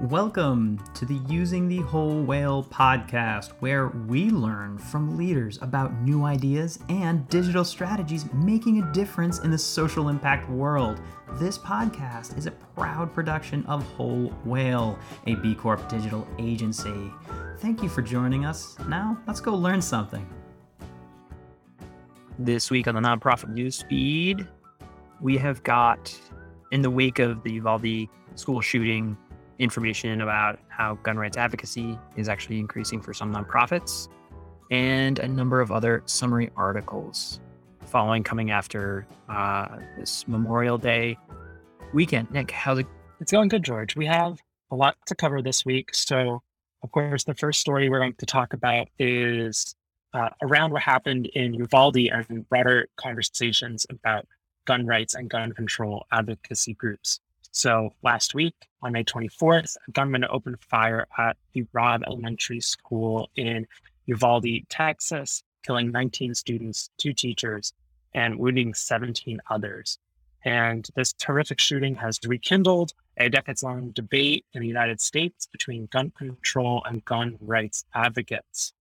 Welcome to the Using the Whole Whale podcast, where we learn from leaders about new ideas and digital strategies making a difference in the social impact world. This podcast is a proud production of Whole Whale, a B Corp digital agency. Thank you for joining us. Now, let's go learn something. This week on the nonprofit news feed, we have got, in the wake of the Uvalde school shooting, information about how gun rights advocacy is actually increasing for some nonprofits, and a number of other summary articles following coming after uh, this Memorial Day weekend. Nick, how's it? It's going good, George. We have a lot to cover this week. So, of course, the first story we're going to talk about is uh, around what happened in Uvalde and broader conversations about gun rights and gun control advocacy groups. So last week, on May 24th, a gunman opened fire at the Robb Elementary School in Uvalde, Texas, killing 19 students, two teachers, and wounding 17 others. And this terrific shooting has rekindled a decades long debate in the United States between gun control and gun rights advocates.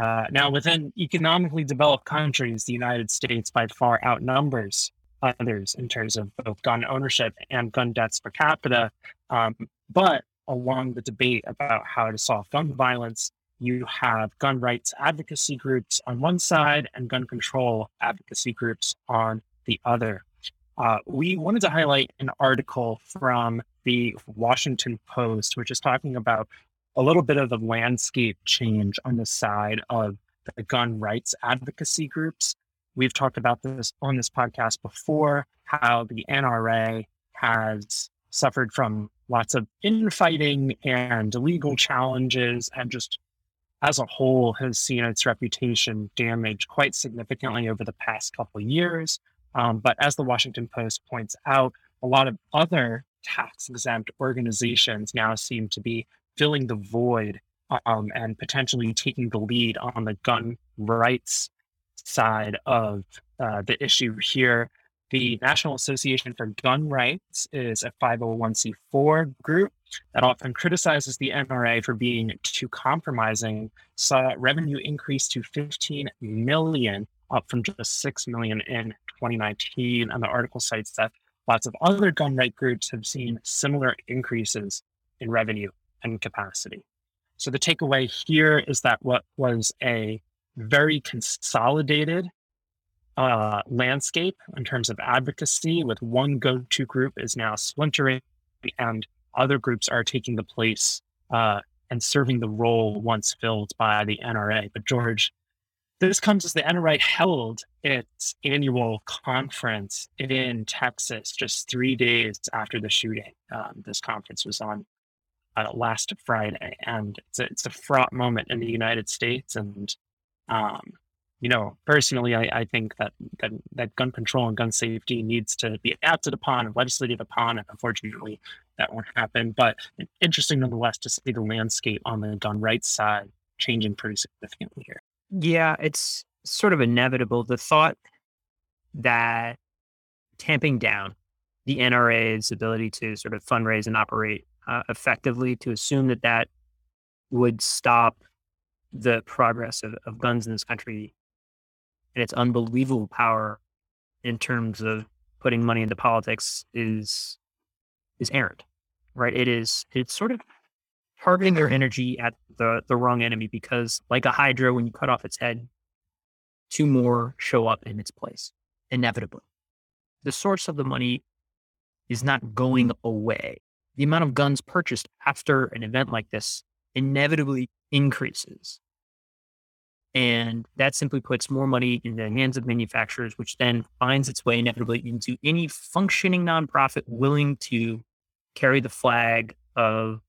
Uh, now, within economically developed countries, the United States by far outnumbers others in terms of both gun ownership and gun deaths per capita. Um, but along the debate about how to solve gun violence, you have gun rights advocacy groups on one side and gun control advocacy groups on the other. Uh, we wanted to highlight an article from the Washington Post, which is talking about a little bit of the landscape change on the side of the gun rights advocacy groups. We've talked about this on this podcast before, how the NRA has suffered from lots of infighting and legal challenges and just as a whole has seen its reputation damaged quite significantly over the past couple years. Um, but as the Washington Post points out, a lot of other tax exempt organizations now seem to be filling the void um, and potentially taking the lead on the gun rights side of uh, the issue here. The National Association for Gun Rights is a 501c4 group that often criticizes the NRA for being too compromising, saw revenue increase to 15 million, up from just 6 million in 2019. And the article cites that lots of other gun right groups have seen similar increases in revenue and capacity. So the takeaway here is that what was a very consolidated uh, landscape in terms of advocacy, with one go to group is now splintering, and other groups are taking the place uh, and serving the role once filled by the NRA. But, George, this comes as the NRA held its annual conference in Texas just three days after the shooting. Um, this conference was on uh, last Friday, and it's a, it's a fraught moment in the United States. And um, you know, personally, I, I think that, that that gun control and gun safety needs to be acted upon and legislated upon, and unfortunately, that won't happen. But interesting nonetheless to see the landscape on the gun rights side changing pretty significantly here. Yeah, it's sort of inevitable. The thought that tamping down the NRA's ability to sort of fundraise and operate uh, effectively, to assume that that would stop the progress of, of guns in this country and its unbelievable power in terms of putting money into politics is is errant, right? It is it's sort of targeting their energy at the the wrong enemy because, like a hydra, when you cut off its head, two more show up in its place inevitably. The source of the money is not going away. The amount of guns purchased after an event like this inevitably increases. And that simply puts more money in the hands of manufacturers, which then finds its way inevitably into any functioning nonprofit willing to carry the flag of,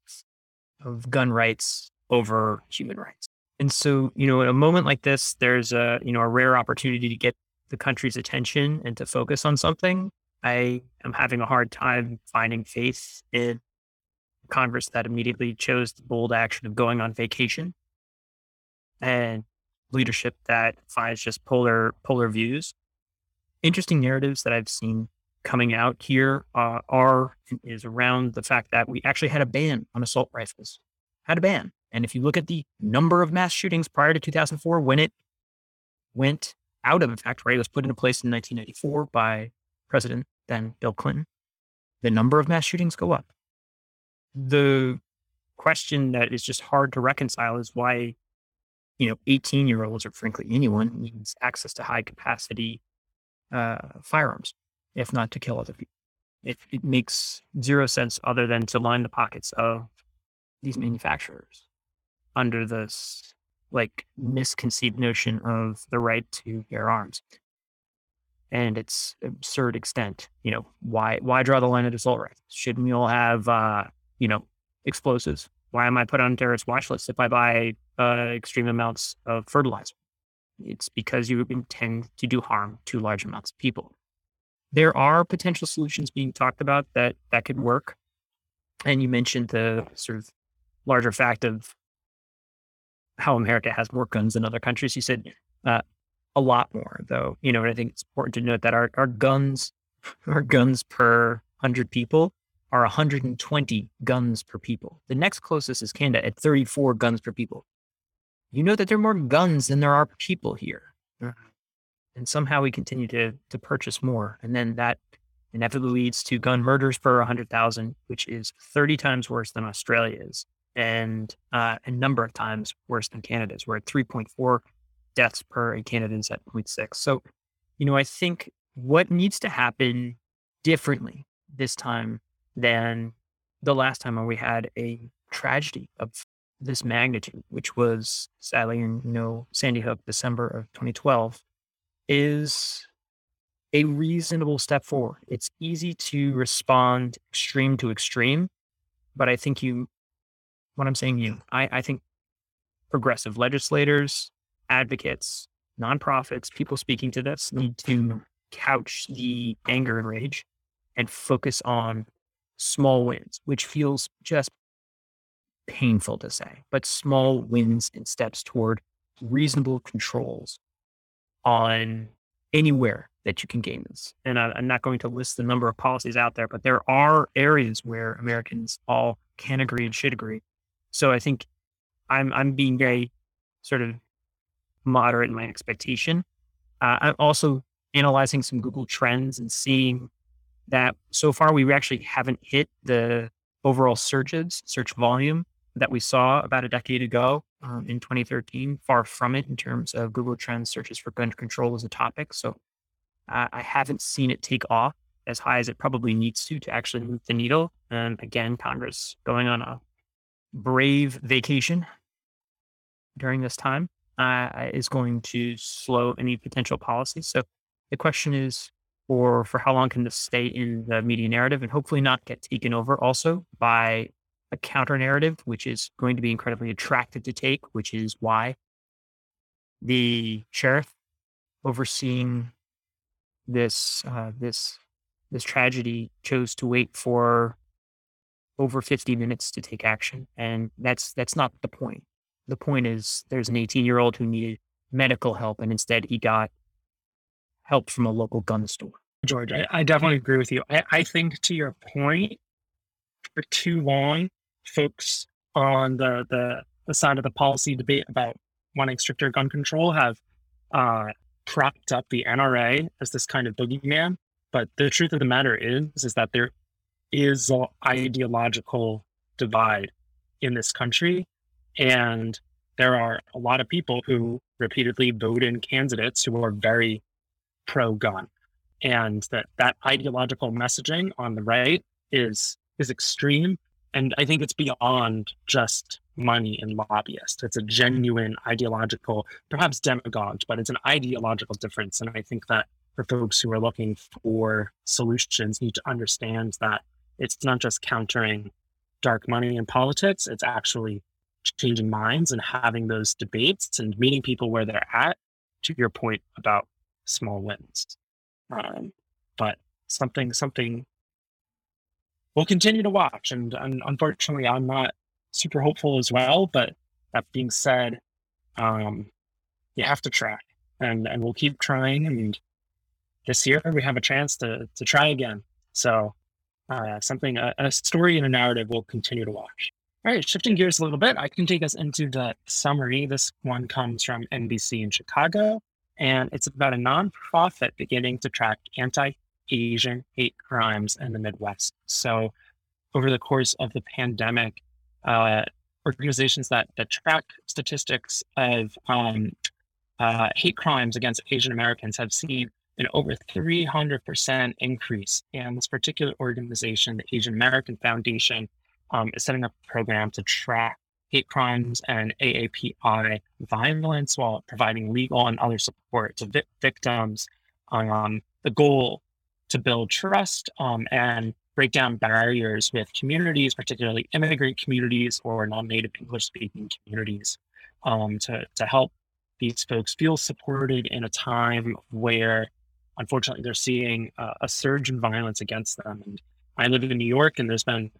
of gun rights over human rights. And so, you know, in a moment like this, there's a, you know, a rare opportunity to get the country's attention and to focus on something. I am having a hard time finding faith in Congress that immediately chose the bold action of going on vacation and leadership that finds just polar polar views. Interesting narratives that I've seen coming out here uh, are is around the fact that we actually had a ban on assault rifles, had a ban. And if you look at the number of mass shootings prior to 2004, when it went out of effect, right, it was put into place in 1994 by President then Bill Clinton, the number of mass shootings go up. The question that is just hard to reconcile is why, you know, 18 year olds or frankly anyone needs access to high capacity uh, firearms, if not to kill other people. It, it makes zero sense other than to line the pockets of these manufacturers under this like misconceived notion of the right to bear arms and its absurd extent. You know, why why draw the line at assault rifles? Shouldn't we all have uh, you know, explosives? Why am I put on terrorist watch list if I buy uh, extreme amounts of fertilizer? It's because you intend to do harm to large amounts of people. There are potential solutions being talked about that that could work. And you mentioned the sort of larger fact of how America has more guns than other countries. You said uh, a lot more, though. You know, and I think it's important to note that our, our guns, our guns per hundred people are 120 guns per people. The next closest is Canada at 34 guns per people. You know that there are more guns than there are people here. And somehow we continue to to purchase more. And then that inevitably leads to gun murders per 100,000, which is 30 times worse than Australia's and uh, a number of times worse than Canada's. We're at 3.4 deaths per and Canada's at 0.6. So, you know, I think what needs to happen differently this time than the last time when we had a tragedy of this magnitude, which was sadly in you know Sandy Hook, December of 2012, is a reasonable step forward. It's easy to respond extreme to extreme, but I think you, what I'm saying, you, I, I think progressive legislators, advocates, nonprofits, people speaking to this need to couch the anger and rage and focus on small wins, which feels just painful to say, but small wins and steps toward reasonable controls on anywhere that you can gain this. And I, am not going to list the number of policies out there, but there are areas where Americans all can agree and should agree. So I think I'm I'm being very sort of moderate in my expectation. Uh, I'm also analyzing some Google trends and seeing that so far we actually haven't hit the overall searches, search volume that we saw about a decade ago um, in 2013. Far from it in terms of Google Trends searches for gun control as a topic. So uh, I haven't seen it take off as high as it probably needs to to actually move the needle. And again, Congress going on a brave vacation during this time uh, is going to slow any potential policy. So the question is, or for how long can this stay in the media narrative and hopefully not get taken over also by a counter narrative, which is going to be incredibly attractive to take, which is why the sheriff overseeing this uh, this this tragedy chose to wait for over 50 minutes to take action and that's that's not the point the point is there's an 18 year old who needed medical help and instead he got help from a local gun store. George, I, I definitely agree with you. I, I think to your point, for too long, folks on the, the, the side of the policy debate about wanting stricter gun control have uh, propped up the NRA as this kind of boogeyman. But the truth of the matter is, is that there is an ideological divide in this country and there are a lot of people who repeatedly vote in candidates who are very pro gun. And that, that ideological messaging on the right is is extreme. And I think it's beyond just money and lobbyists. It's a genuine ideological, perhaps demagogue, but it's an ideological difference. And I think that for folks who are looking for solutions need to understand that it's not just countering dark money in politics, it's actually changing minds and having those debates and meeting people where they're at to your point about small wins um, but something something we'll continue to watch and, and unfortunately i'm not super hopeful as well but that being said um, you have to try and and we'll keep trying and this year we have a chance to to try again. So uh, something a, a story and a narrative we'll continue to watch. All right, shifting gears a little bit, I can take us into the summary. This one comes from NBC in Chicago, and it's about a nonprofit beginning to track anti Asian hate crimes in the Midwest. So, over the course of the pandemic, uh, organizations that, that track statistics of um, uh, hate crimes against Asian Americans have seen an over 300% increase. And this particular organization, the Asian American Foundation, um, is setting up a program to track hate crimes and AAPI violence while providing legal and other support to vi- victims. Um, the goal to build trust um, and break down barriers with communities, particularly immigrant communities or non-native English-speaking communities, um, to to help these folks feel supported in a time where, unfortunately, they're seeing uh, a surge in violence against them. And I live in New York, and there's been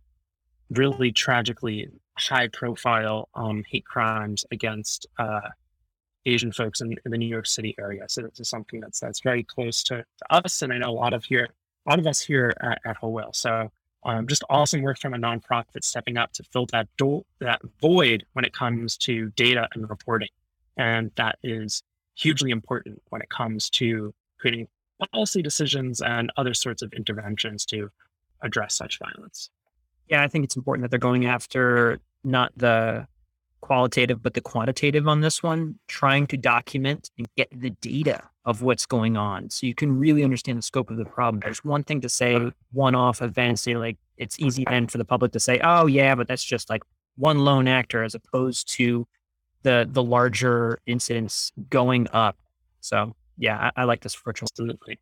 really tragically high-profile um, hate crimes against uh, Asian folks in, in, the New York City area. So this is something that's that's very close to, to us, and I know a lot of here, a lot of us here at, at Whole Whale. So um, just awesome work from a nonprofit stepping up to fill that do- that void when it comes to data and reporting, and that is hugely important when it comes to creating policy decisions and other sorts of interventions to address such violence. Yeah, I think it's important that they're going after not the qualitative, but the quantitative on this one, trying to document and get the data of what's going on so you can really understand the scope of the problem. There's one thing to say one off events, say like it's easy then for the public to say, oh yeah, but that's just like one lone actor as opposed to the the larger incidents going up. So yeah, I, I like this virtual. Absolutely.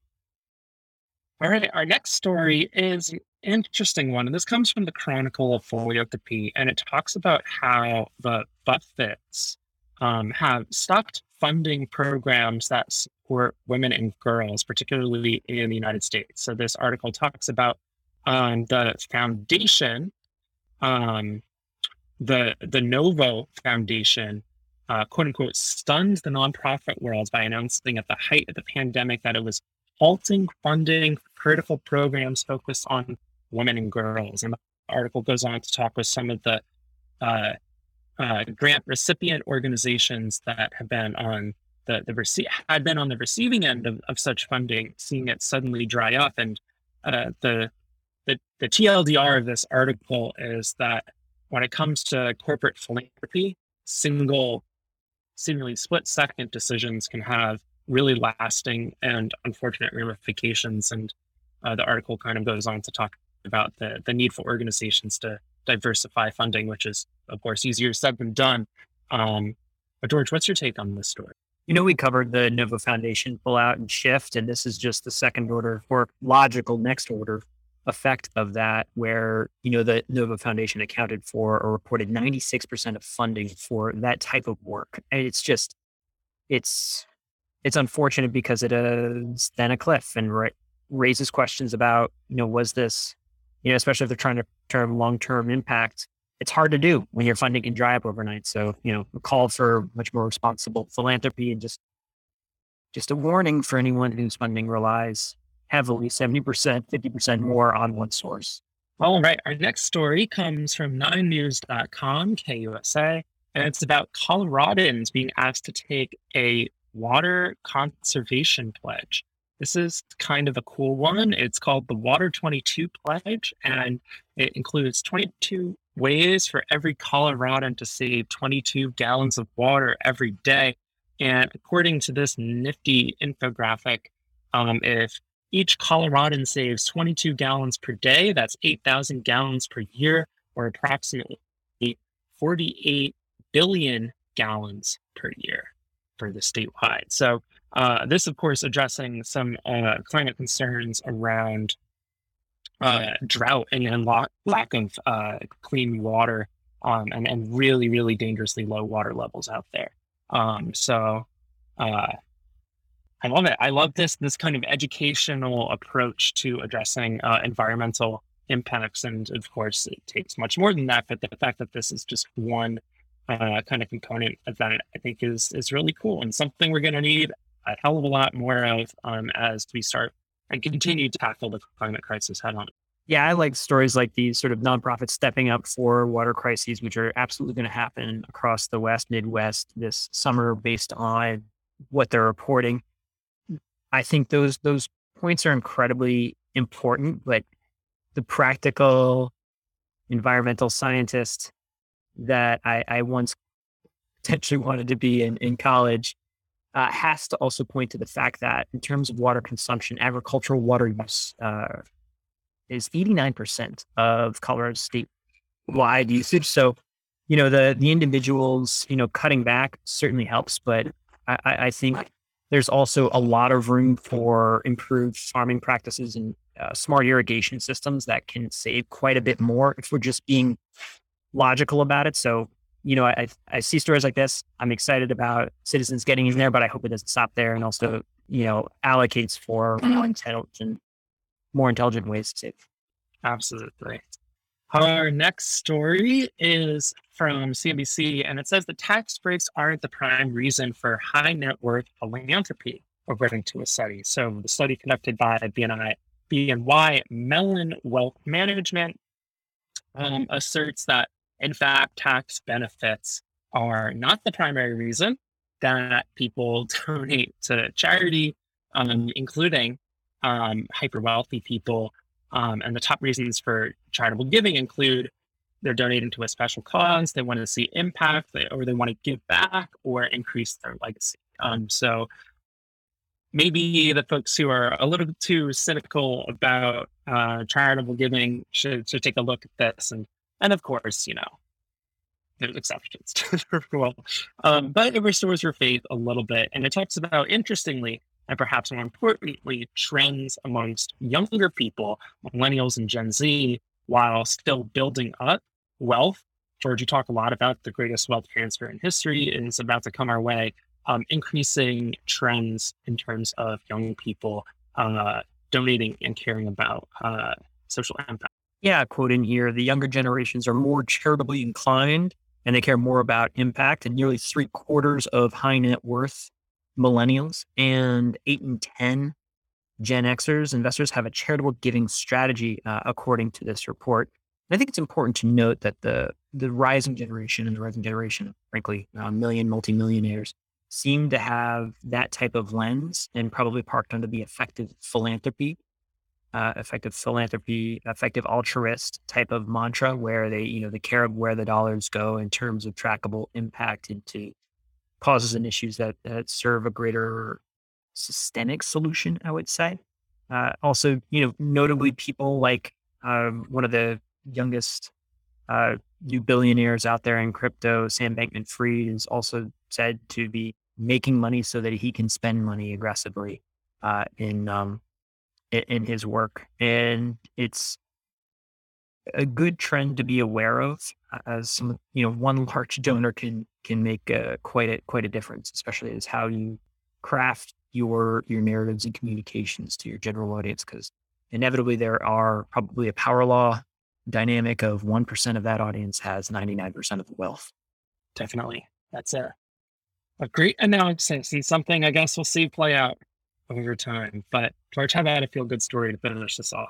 All right, our next story is interesting one. And this comes from the Chronicle of Philanthropy, and it talks about how the Buffetts um, have stopped funding programs that support women and girls, particularly in the United States. So this article talks about um, the foundation, um, the the Novo Foundation, uh, quote unquote, stunned the nonprofit world by announcing at the height of the pandemic that it was halting funding critical programs focused on women and girls. And the article goes on to talk with some of the uh, uh, grant recipient organizations that have been on the, the rece- had been on the receiving end of, of such funding, seeing it suddenly dry up. And uh, the, the the TLDR of this article is that when it comes to corporate philanthropy, single, seemingly split second decisions can have really lasting and unfortunate ramifications. And uh, the article kind of goes on to talk about the, the need for organizations to diversify funding, which is, of course, easier said than done. Um, but George, what's your take on this story? You know, we covered the Novo Foundation pull out and shift, and this is just the second order or logical next order effect of that, where, you know, the Novo Foundation accounted for or reported 96% of funding for that type of work. And it's just, it's, it's unfortunate because it is then a cliff and ra- raises questions about, you know, was this you know, especially if they're trying to term long term impact, it's hard to do when your funding can dry up overnight. So, you know, a call for much more responsible philanthropy and just just a warning for anyone whose funding relies heavily, 70%, 50% more on one source. All right. Our next story comes from 9news.com, KUSA, and it's about Coloradans being asked to take a water conservation pledge. This is kind of a cool one. It's called the Water 22 Pledge, and it includes 22 ways for every Coloradan to save 22 gallons of water every day. And according to this nifty infographic, um, if each Coloradan saves 22 gallons per day, that's 8,000 gallons per year, or approximately 48 billion gallons per year for the statewide. So uh, this, of course, addressing some uh, climate concerns around uh, drought and, and lack, lack of uh, clean water um, and, and really, really dangerously low water levels out there. Um, so uh, I love it. I love this this kind of educational approach to addressing uh, environmental impacts, and of course, it takes much more than that. But the fact that this is just one uh, kind of component of that, I think, is is really cool and something we're going to need a hell of a lot more of um, as we start and continue to tackle the climate crisis head on. Yeah, I like stories like these sort of nonprofits stepping up for water crises, which are absolutely going to happen across the West, Midwest this summer based on what they're reporting. I think those those points are incredibly important, but the practical environmental scientist that I, I once potentially wanted to be in, in college uh, has to also point to the fact that in terms of water consumption, agricultural water use uh, is 89% of Colorado state wide usage. So, you know, the the individuals, you know, cutting back certainly helps, but I, I think there's also a lot of room for improved farming practices and uh, smart irrigation systems that can save quite a bit more if we're just being logical about it. So, you know, I, I see stories like this. I'm excited about citizens getting in there, but I hope it doesn't stop there and also, you know, allocates for more intelligent, more intelligent ways to save. Absolutely. Our next story is from CNBC, and it says the tax breaks aren't the prime reason for high net worth philanthropy, according to a study. So, the study conducted by BNI, BNY Mellon Wealth Management um, asserts that in fact, tax benefits are not the primary reason that people donate to charity, um, including um, hyper wealthy people. Um, and the top reasons for charitable giving include they're donating to a special cause, they want to see impact, or they want to give back or increase their legacy. Um, so maybe the folks who are a little too cynical about uh, charitable giving should, should take a look at this and and of course, you know, there's exceptions to the rule. Um, but it restores your faith a little bit. And it talks about, interestingly, and perhaps more importantly, trends amongst younger people, millennials and Gen Z, while still building up wealth. George, you talk a lot about the greatest wealth transfer in history, and it's about to come our way. Um, increasing trends in terms of young people uh, donating and caring about uh, social impact. Yeah, quote in here the younger generations are more charitably inclined and they care more about impact. And nearly three quarters of high net worth millennials and eight and 10 Gen Xers investors have a charitable giving strategy, uh, according to this report. And I think it's important to note that the the rising generation and the rising generation, frankly, a million multimillionaires, seem to have that type of lens and probably parked under the effective philanthropy uh, effective philanthropy, effective altruist type of mantra where they, you know, they care of where the dollars go in terms of trackable impact into causes and issues that, that serve a greater systemic solution, I would say. Uh, also, you know, notably people like um, one of the youngest uh, new billionaires out there in crypto, Sam Bankman Fried, is also said to be making money so that he can spend money aggressively uh, in um, in, in his work, and it's a good trend to be aware of as some you know one large donor can can make uh, quite a quite a difference especially as how you craft your your narratives and communications to your general audience because inevitably there are probably a power law dynamic of 1% of that audience has 99% of the wealth. Definitely. That's a a great analysis and something i guess we'll see play out over time. But George, how about a feel good story to finish this off?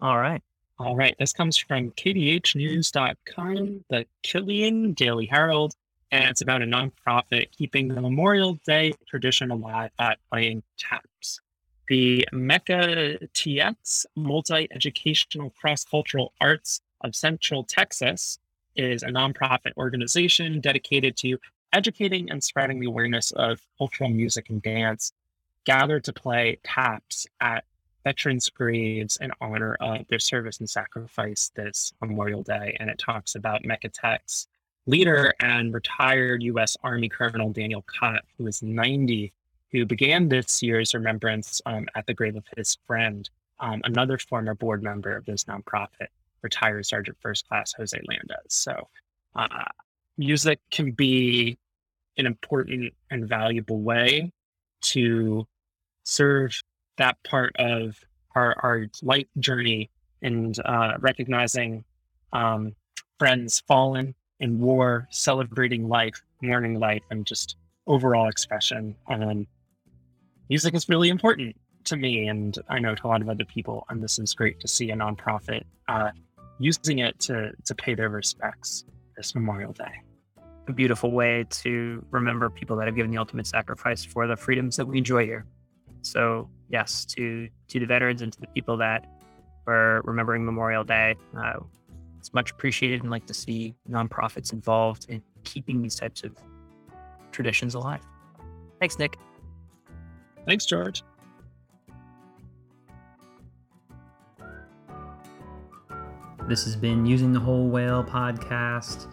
All right. All right. This comes from kdhnews.com, the Killeen Daily Herald, and it's about a nonprofit keeping the Memorial Day tradition alive by playing taps. The Mecca TX Multi Educational Cross Cultural Arts of Central Texas is a nonprofit organization dedicated to educating and spreading the awareness of cultural music and dance gathered to play taps at veterans' graves in honor of their service and sacrifice this Memorial Day. And it talks about Mecca TX's leader and retired U.S. Army Colonel Daniel Cott, who is 90, who began this year's remembrance um, at the grave of his friend, um, another former board member of this nonprofit, retired Sergeant First Class Jose Landez. So, uh, music can be an important and valuable way to serve that part of our, our light journey and uh, recognizing um, friends fallen in war, celebrating life, mourning life, and just overall expression. And music is really important to me, and I know to a lot of other people. And this is great to see a nonprofit uh, using it to to pay their respects this Memorial Day. A beautiful way to remember people that have given the ultimate sacrifice for the freedoms that we enjoy here. So yes, to to the veterans and to the people that were remembering Memorial Day, uh, it's much appreciated and like to see nonprofits involved in keeping these types of traditions alive. Thanks, Nick. Thanks, George. This has been Using the Whole Whale podcast.